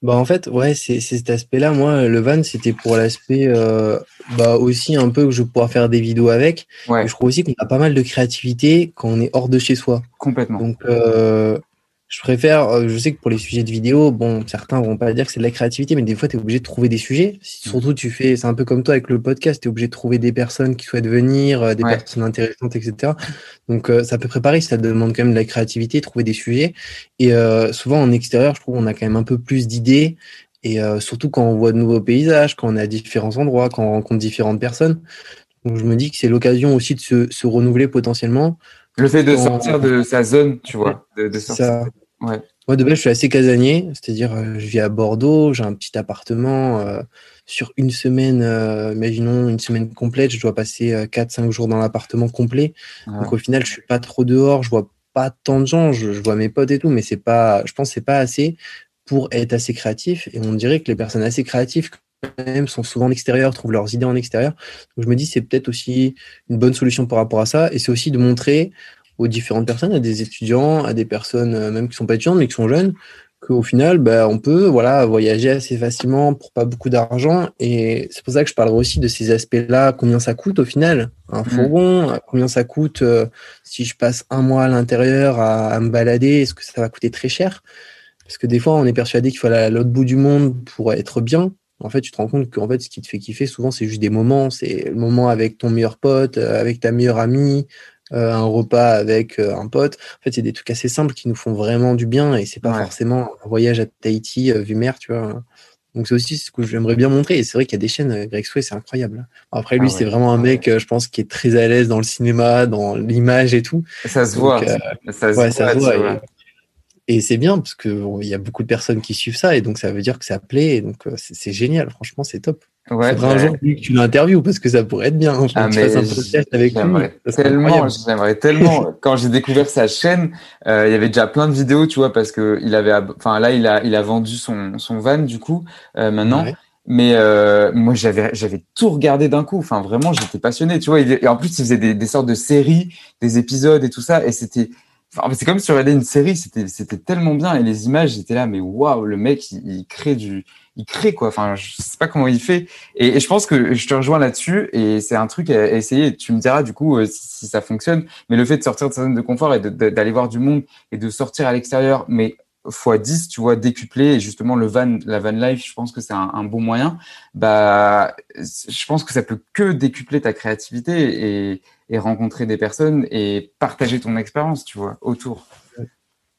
Bah en fait, ouais, c'est cet aspect-là. Moi, le van, c'était pour l'aspect euh, bah aussi un peu que je pourrais faire des vidéos avec. Ouais. Je trouve aussi qu'on a pas mal de créativité quand on est hors de chez soi. Complètement. Donc, euh, je préfère, euh, je sais que pour les sujets de vidéo, bon, certains vont pas dire que c'est de la créativité, mais des fois, tu es obligé de trouver des sujets. Surtout, tu fais, c'est un peu comme toi avec le podcast, tu es obligé de trouver des personnes qui souhaitent venir, euh, des personnes intéressantes, etc. Donc, euh, ça peut préparer, ça demande quand même de la créativité, trouver des sujets. Et souvent, en extérieur, je trouve, on a quand même un peu plus d'idées. Et surtout quand on voit de nouveaux paysages, quand on est à différents endroits, quand on rencontre différentes personnes. Donc, je me dis que c'est l'occasion aussi de se, se renouveler potentiellement. Le fait de sortir de sa zone, tu vois. De, de sortir. Ouais. Moi, de base, je suis assez casanier, c'est-à-dire, euh, je vis à Bordeaux, j'ai un petit appartement. Euh, sur une semaine, euh, imaginons une semaine complète, je dois passer 4-5 jours dans l'appartement complet. Donc, au final, je suis pas trop dehors, je vois pas tant de gens, je, vois mes potes et tout, mais c'est pas, je pense que c'est pas assez pour être assez créatif. Et on dirait que les personnes assez créatives, sont souvent en extérieur, trouvent leurs idées en extérieur. Donc, je me dis, c'est peut-être aussi une bonne solution par rapport à ça. Et c'est aussi de montrer aux différentes personnes, à des étudiants, à des personnes euh, même qui sont pas étudiantes mais qui sont jeunes, qu'au final, bah, on peut voilà voyager assez facilement pour pas beaucoup d'argent. Et c'est pour ça que je parlerai aussi de ces aspects-là, combien ça coûte au final, un mmh. fourgon, combien ça coûte euh, si je passe un mois à l'intérieur à, me balader, est-ce que ça va coûter très cher? Parce que des fois, on est persuadé qu'il faut aller à l'autre bout du monde pour être bien. En fait, tu te rends compte qu'en fait, ce qui te fait kiffer, souvent, c'est juste des moments. C'est le moment avec ton meilleur pote, euh, avec ta meilleure amie, euh, un repas avec euh, un pote. En fait, c'est des trucs assez simples qui nous font vraiment du bien et c'est pas forcément un voyage à Tahiti euh, vu mer, tu vois. Donc c'est aussi ce que j'aimerais bien montrer. Et c'est vrai qu'il y a des chaînes, Greg Sway, c'est incroyable. Après, lui, ah c'est vraiment un mec, je pense, qui est très à l'aise dans le cinéma, dans l'image et tout. Ça se voit. ça se voit. Et c'est bien parce qu'il y a beaucoup de personnes qui suivent ça et donc ça veut dire que ça plaît. Et donc c'est génial, franchement, c'est top. Ouais, un jour que tu l'interviewes parce que ça pourrait être bien. Hein, ah, mais un avec Tellement, j'aimerais tellement. Quand j'ai découvert sa chaîne, euh, il y avait déjà plein de vidéos, tu vois, parce que il avait, enfin là, il a, il a vendu son, son van du coup euh, maintenant. Mais euh, moi, j'avais, j'avais tout regardé d'un coup. Enfin, vraiment, j'étais passionné, tu vois. Et en plus, il faisait des, des sortes de séries, des épisodes et tout ça, et c'était Enfin, c'est comme si tu regardais une série, c'était c'était tellement bien et les images j'étais là, mais waouh, le mec il, crée du, il crée quoi. Enfin, je sais pas comment il fait. Et, je pense que je te rejoins là-dessus et c'est un truc à, essayer. Tu me diras du coup euh, si, ça fonctionne. Mais le fait de sortir de sa zone de confort et d'aller voir du monde et de sortir à l'extérieur, mais fois 10, tu vois, décuplé, et justement le van, la van life, je pense que c'est un, bon moyen. Bah, je pense que ça peut que décupler ta créativité et, et rencontrer des personnes et partager ton expérience, tu vois, autour.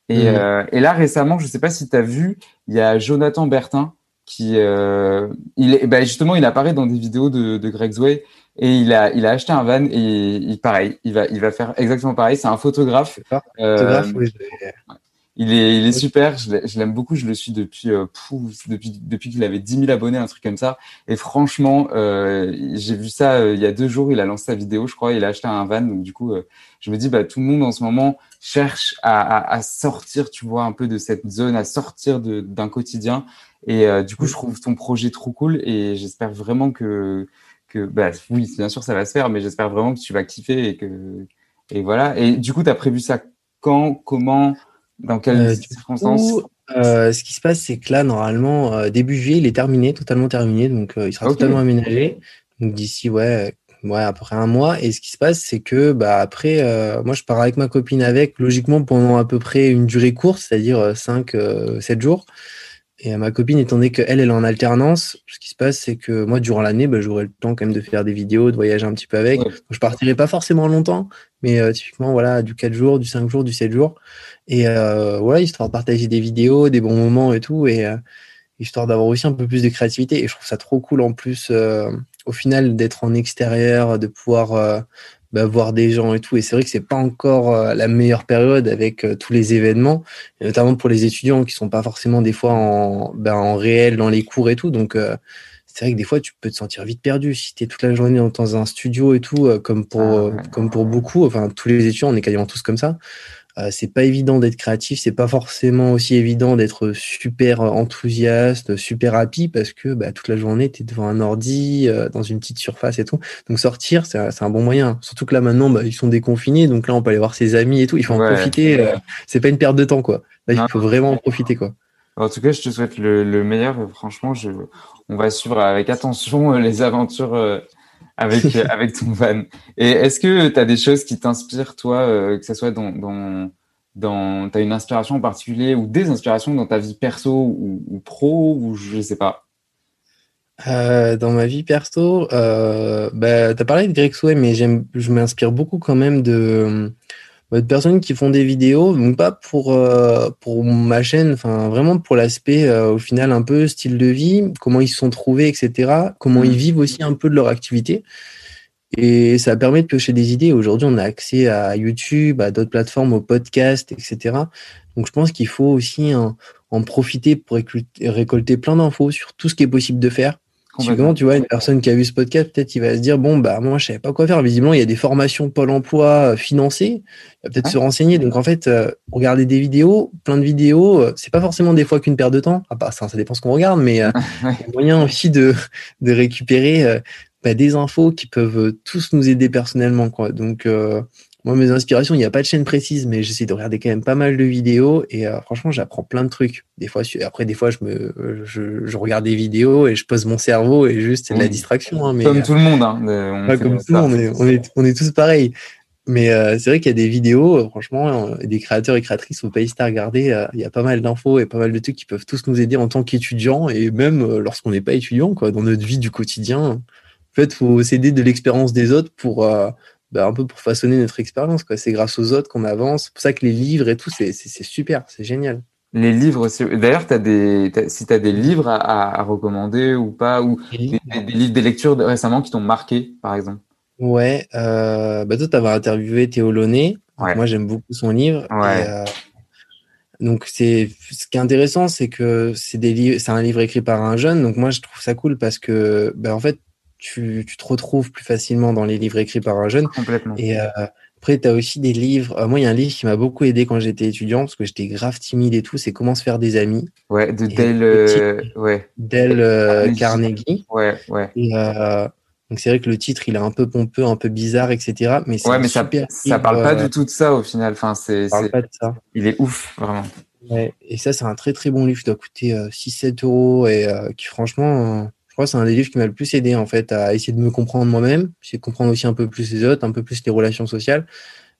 Et, euh, et là, récemment, je sais pas si tu as vu, il y a Jonathan Bertin qui, euh, il est, bah justement, il apparaît dans des vidéos de, de Greg Zway et il a, il a acheté un van et il, pareil, il va, il va faire exactement pareil. C'est un photographe. photographe euh, oui, il est, il est super. Je l'aime beaucoup. Je le suis depuis, euh, depuis, depuis qu'il avait 10 000 abonnés, un truc comme ça. Et franchement, euh, j'ai vu ça euh, il y a deux jours. Il a lancé sa vidéo, je crois. Il a acheté un van. Donc du coup, euh, je me dis, bah tout le monde en ce moment cherche à, à, à, sortir, tu vois, un peu de cette zone, à sortir d'un quotidien. Et du coup, je trouve ton projet trop cool. Et j'espère vraiment que, que, bah oui, bien sûr, ça va se faire, mais j'espère vraiment que tu vas kiffer et que, et voilà. Et du coup, tu as prévu ça quand, comment? Dans quelles euh, circonstances euh, ce qui se passe, c'est que là, normalement, euh, début juillet, il est terminé, totalement terminé, donc il sera totalement aménagé. Donc d'ici, ouais, ouais, à peu près un mois. Et ce qui se passe, c'est que bah après, moi, je pars avec ma copine avec, logiquement pendant à peu près une durée courte, c'est-à-dire 5, 7 jours. Et ma copine, étant donné qu'elle, elle est en alternance, ce qui se passe, c'est que moi, durant l'année, bah, j'aurai le temps quand même de faire des vidéos, de voyager un petit peu avec. Donc, je partirai pas forcément longtemps, mais typiquement, voilà, du 4 jours, du 5 jours, du 7 jours. Et euh, voilà, histoire de partager des vidéos, des bons moments et tout, et euh, histoire d'avoir aussi un peu plus de créativité. Et je trouve ça trop cool en plus, euh, au final, d'être en extérieur, de pouvoir euh, bah, voir des gens et tout. Et c'est vrai que c'est pas encore euh, la meilleure période avec tous les événements, et notamment pour les étudiants qui sont pas forcément des fois en, bah, en réel dans les cours et tout. Donc c'est vrai que des fois, tu peux te sentir vite perdu si tu es toute la journée dans un studio et tout, comme pour, ah comme pour beaucoup. Enfin, tous les étudiants, on est quasiment tous comme ça. Euh, c'est pas évident d'être créatif, c'est pas forcément aussi évident d'être super enthousiaste, super happy parce que bah, toute la journée tu es devant un ordi, euh, dans une petite surface et tout. Donc sortir, c'est un bon moyen. Surtout que là maintenant, bah, ils sont déconfinés, donc là on peut aller voir ses amis et tout. Il faut en profiter. Euh, c'est pas une perte de temps quoi. Là, il faut vraiment en profiter quoi. En tout cas, je te souhaite le, meilleur. Franchement, je, on va suivre avec attention les aventures avec, avec ton van. Et est-ce que tu as des choses qui t'inspirent, toi, euh, que ce soit dans, dans, dans, t'as une inspiration en particulier ou des inspirations dans ta vie perso ou, pro ou je sais pas? Euh, dans ma vie perso, euh, bah, tu as parlé de Greg Sway, mais je m'inspire beaucoup quand même de, de, personnes qui font des vidéos, donc pas pour, euh, pour ma chaîne, enfin vraiment pour l'aspect euh, au final un peu style de vie, comment ils se sont trouvés, etc., comment ils mmh. vivent aussi un peu de leur activité. Et ça permet de piocher des idées. Aujourd'hui, on a accès à YouTube, à d'autres plateformes, aux podcasts, etc. Donc, je pense qu'il faut aussi en, en profiter pour récolter plein d'infos sur tout ce qui est possible de faire. Souvent, tu vois, une personne qui a vu ce podcast, peut-être il va se dire bon bah moi je savais pas quoi faire. Visiblement, il y a des formations Pôle Emploi euh, financées. Il va peut-être se renseigner. Donc en fait, euh, regarder des vidéos, plein de vidéos, euh, c'est pas forcément des fois qu'une perte de temps. Ah bah ça, ça dépend ce qu'on regarde, mais il y a moyen aussi de de récupérer bah, des infos qui peuvent tous nous aider personnellement. Quoi. Donc, euh, moi, mes inspirations, il n'y a pas de chaîne précise, mais j'essaie de regarder quand même pas mal de vidéos et euh, franchement, j'apprends plein de trucs. Des fois, après, des fois, je me, je, je, regarde des vidéos et je pose mon cerveau et juste c'est de la distraction. Hein, mais, comme tout le monde. Hein, on, comme tout le monde, on est, on est, tous pareils. Mais euh, c'est vrai qu'il y a des vidéos, franchement, des créateurs et créatrices au pays à regarder. Il y a pas mal d'infos et pas mal de trucs qui peuvent tous nous aider en tant qu'étudiants et même lorsqu'on n'est pas étudiant, quoi, dans notre vie du quotidien fait, faut s'aider de l'expérience des autres pour euh, bah, un peu pour façonner notre expérience. C'est grâce aux autres qu'on avance. C'est pour ça que les livres et tout, c'est super, c'est génial. Les livres. D'ailleurs, des, si tu as des livres à, recommander ou pas, ou des, livres, des lectures récemment qui t'ont marqué, par exemple? Ouais, euh, bah toi, tu interviewé Théo Launay. Moi, j'aime beaucoup son livre. Euh, donc, c'est ce qui est intéressant, c'est que c'est des livres, c'est un livre écrit par un jeune. Donc, moi, je trouve ça cool parce que, bah, en fait, tu, tu, te retrouves plus facilement dans les livres écrits par un jeune. Complètement. Et euh, après, tu as aussi des livres. Euh, moi, il y a un livre qui m'a beaucoup aidé quand j'étais étudiant, parce que j'étais grave timide et tout. C'est Comment se faire des amis. Ouais, de Dale, euh, ouais. Dale Carnegie. Ouais, ouais. Et, donc c'est vrai que le titre, il est un peu pompeux, un peu bizarre, etc. Mais ouais, mais ça, ça parle pas du tout de ça au final. Enfin, c'est, parle pas de ça. Il est ouf, vraiment. Ouais. Et ça, c'est un très très bon livre qui doit coûter 6-7 euros et qui franchement c'est un des livres qui m'a le plus aidé en fait à essayer de me comprendre moi-même, essayer de comprendre aussi un peu plus les autres, un peu plus les relations sociales.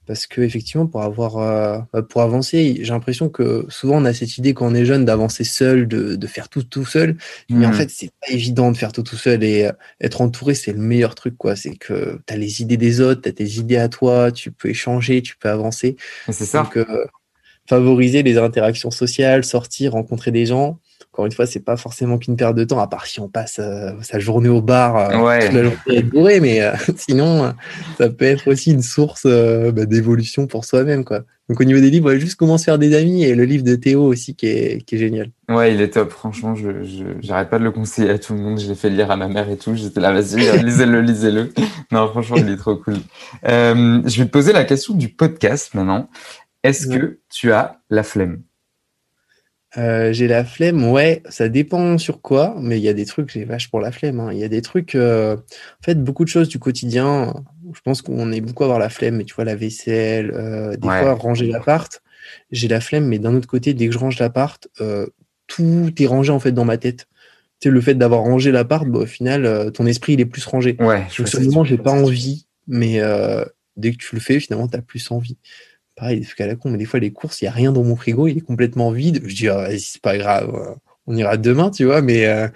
Parce que effectivement, pour avoir, euh, bah, pour avancer, j'ai l'impression que souvent on a cette idée quand on est jeune d'avancer seul, de, de, faire tout tout seul. Mais en mmh. fait, c'est pas évident de faire tout tout seul et euh, être entouré, c'est le meilleur truc quoi. C'est que tu as les idées des autres, tu as tes idées à toi, tu peux échanger, tu peux avancer. C'est ça. Donc, euh, favoriser les interactions sociales, sortir, rencontrer des gens encore une fois, c'est pas forcément qu'une perte de temps, à part si on passe euh, sa journée au bar euh, toute la journée bourré, mais euh, sinon, ça peut être aussi une source bah, d'évolution pour soi-même. quoi. Donc au niveau des livres, juste comment se faire des amis et le livre de Théo aussi qui est, qui est génial. Ouais, il est top. Franchement, je j'arrête pas de le conseiller à tout le monde. Je l'ai fait lire à ma mère et tout. J'étais là, vas-y, lisez-le, lisez-le. Non, franchement, il est trop cool. je vais te poser la question du podcast maintenant. Est-ce que tu as la flemme? Euh, j'ai la flemme, ouais, ça dépend sur quoi, mais il y a des trucs, j'ai vache pour la flemme. Hein. Il y a des trucs, euh, en fait, beaucoup de choses du quotidien. Je pense qu'on est beaucoup à avoir la flemme, mais tu vois, la vaisselle, euh, des fois ranger l'appart. J'ai la flemme, mais d'un autre côté, dès que je range l'appart, tout est rangé en fait dans ma tête. Tu sais, le fait d'avoir rangé l'appart, bah, au final, ton esprit il est plus rangé. Ouais. Donc, ce j'ai pas envie, mais dès que tu le fais, finalement, tu as plus envie pareil, des trucs à la con, mais des fois, les courses, il n'y a rien dans mon frigo, il est complètement vide. Je dis, ah, c'est pas grave, euh, on ira demain, tu vois, mais, euh,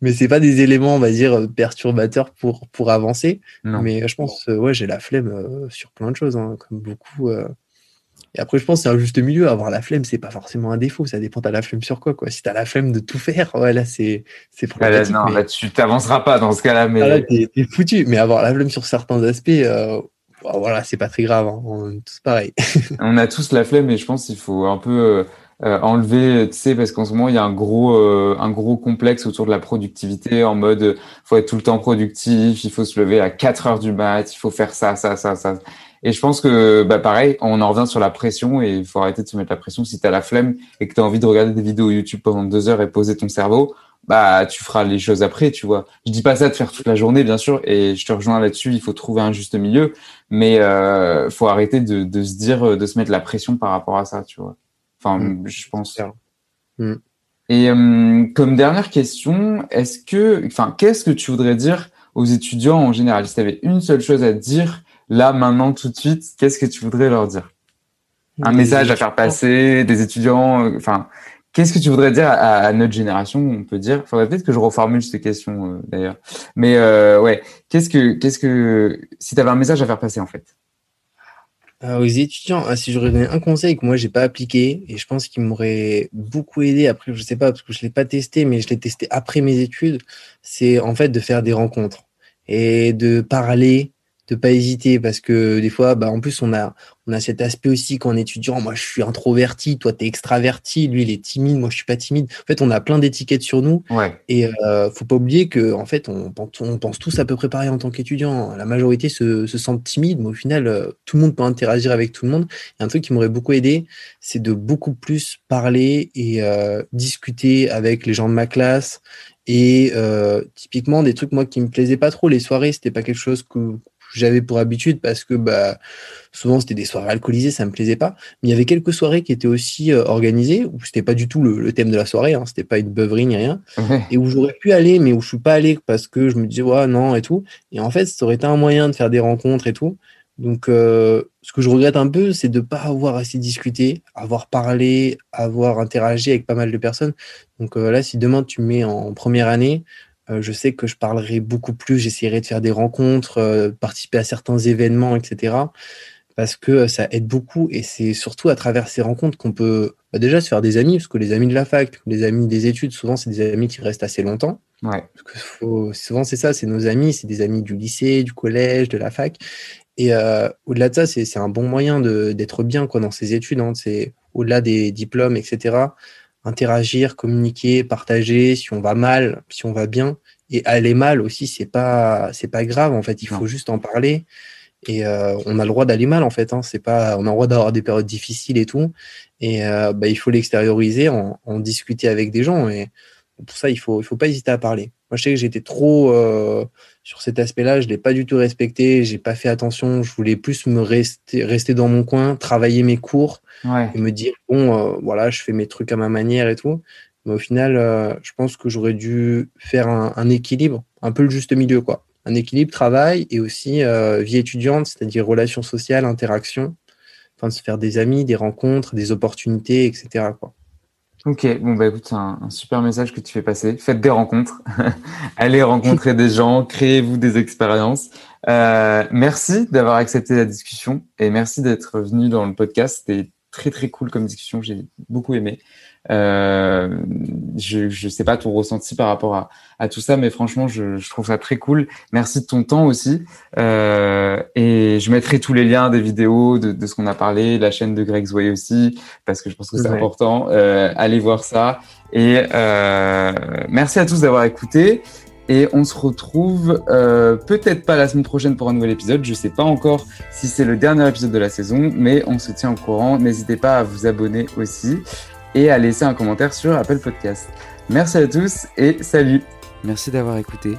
mais c'est pas des éléments, on va dire, perturbateurs pour, pour avancer. Mais je pense, euh, ouais, j'ai la flemme sur plein de choses, hein, comme beaucoup. Et après, je pense c'est un juste milieu. Avoir la flemme, c'est pas forcément un défaut. Ça dépend, t'as la flemme sur quoi, quoi. Si t'as la flemme de tout faire, ouais, là, c'est, c'est problématique. non, là, tu t'avanceras pas dans ce cas-là, mais. Ah, là, t'es, foutu. Mais avoir la flemme sur certains aspects, voilà, c'est pas très grave, hein. on est tous pareils. on a tous la flemme, mais je pense qu'il faut un peu euh, euh, enlever, tu sais, parce qu'en ce moment il y a un gros, euh, un gros complexe autour de la productivité, en mode, faut être tout le temps productif, il faut se lever à 4 heures du mat, il faut faire ça, ça, ça, ça. Et je pense que, bah, pareil, on en revient sur la pression et il faut arrêter de se mettre la pression. Si tu as la flemme et que tu as envie de regarder des vidéos YouTube pendant deux heures et poser ton cerveau, bah tu feras les choses après, tu vois. Je dis pas ça de faire toute la journée, bien sûr, et je te rejoins là-dessus. Il faut trouver un juste milieu, mais euh, faut arrêter de, de se dire, de se mettre la pression par rapport à ça, tu vois. Enfin, mm. je pense. Mm. Et euh, comme dernière question, est-ce que, enfin, qu'est-ce que tu voudrais dire aux étudiants en général? Si tu avais une seule chose à dire là, maintenant, tout de suite, qu'est-ce que tu voudrais leur dire? Un message à faire passer, des étudiants, euh, enfin, qu'est-ce que tu voudrais dire à, notre génération On peut dire, faudrait peut-être que je reformule cette question euh, d'ailleurs. Mais euh, ouais, qu'est-ce que, qu'est-ce que, si tu avais un message à faire passer en fait? Aux étudiants, ah, si j'aurais donné un conseil que moi j'ai pas appliqué et je pense qu'il m'aurait beaucoup aidé après, je sais pas parce que je l'ai pas testé, mais je l'ai testé après mes études, c'est en fait de faire des rencontres et de parler de pas hésiter parce que des fois bah en plus on a on a cet aspect aussi qu'en étudiant moi je suis introverti toi tu es extraverti lui il est timide moi je suis pas timide. En fait on a plein d'étiquettes sur nous. Ouais. et euh, faut pas oublier que en fait on, on pense tous à peu près pareil en tant qu'étudiant. La majorité se, se sentent timides mais au final euh, tout le monde peut interagir avec tout le monde. Et un truc qui m'aurait beaucoup aidé c'est de beaucoup plus parler et euh, discuter avec les gens de ma classe. Et typiquement des trucs moi qui me plaisaient pas trop les soirées c'était pas quelque chose que j'avais pour habitude parce que bah, souvent c'était des soirées alcoolisées, ça me plaisait pas. Mais il y avait quelques soirées qui étaient aussi euh, organisées où c'était pas du tout le, thème de la soirée, hein, c'était pas une beuverie ni rien, et où j'aurais pu aller, mais où je suis pas allé parce que je me disais ouais non et tout. Et en fait, ça aurait été un moyen de faire des rencontres et tout. Donc, euh, ce que je regrette un peu, c'est de ne pas avoir assez discuté, avoir parlé, avoir interagi avec pas mal de personnes. Donc euh, là, si demain tu me mets en première année, je sais que je parlerai beaucoup plus, j'essaierai de faire des rencontres, euh, participer à certains événements, etc. Parce que euh, ça aide beaucoup et c'est surtout à travers ces rencontres qu'on peut bah, déjà se faire des amis, parce que les amis de la fac, les amis des études, souvent c'est des amis qui restent assez longtemps. Ouais. souvent c'est ça, c'est nos amis, c'est des amis du lycée, du collège, de la fac. Et au-delà de ça, c'est un bon moyen d'être bien quoi, dans ses études. Hein. C'est au-delà des diplômes, etc interagir, communiquer, partager, si on va mal, si on va bien. Et aller mal aussi, c'est pas, c'est pas grave. En fait, il faut juste en parler. Et euh, on a le droit d'aller mal, en fait. Hein. C'est pas, on a le droit d'avoir des périodes difficiles et tout. Et euh, bah, il faut l'extérioriser, en, en, discuter avec des gens. Et pour ça, il faut, il faut pas hésiter à parler. Moi, je sais que j'étais trop euh, sur cet aspect-là. Je l'ai pas du tout respecté. J'ai pas fait attention. Je voulais plus me rester, rester dans mon coin, travailler mes cours et me dire bon, euh, voilà, je fais mes trucs à ma manière et tout. Mais au final, euh, je pense que j'aurais dû faire un, équilibre, un peu le juste milieu, quoi. Un équilibre travail et aussi vie étudiante, c'est-à-dire relations sociales, interactions, enfin de se faire des amis, des rencontres, des opportunités, etc. Quoi. Ok, bon bah écoute, c'est un, super message que tu fais passer. Faites des rencontres, allez rencontrer des gens, créez-vous des expériences. Euh, merci d'avoir accepté la discussion et merci d'être venu dans le podcast. C'était très très cool comme discussion, j'ai beaucoup aimé. Euh, je ne sais pas ton ressenti par rapport à, à tout ça, mais franchement, je, je, trouve ça très cool. Merci de ton temps aussi. Euh, et je mettrai tous les liens des vidéos de, de ce qu'on a parlé, la chaîne de Greg Zoé aussi, parce que je pense que c'est important. Euh, allez voir ça. Et euh, merci à tous d'avoir écouté. Et on se retrouve euh, peut-être pas la semaine prochaine pour un nouvel épisode. Je sais pas encore si c'est le dernier épisode de la saison, mais on se tient au courant. N'hésitez pas à vous abonner aussi et à laisser un commentaire sur Apple Podcast. Merci à tous et salut Merci d'avoir écouté.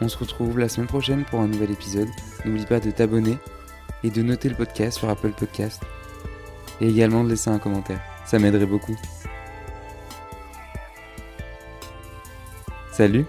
On se retrouve la semaine prochaine pour un nouvel épisode. N'oublie pas de t'abonner et de noter le podcast sur Apple Podcast. Et également de laisser un commentaire. Ça m'aiderait beaucoup. Salut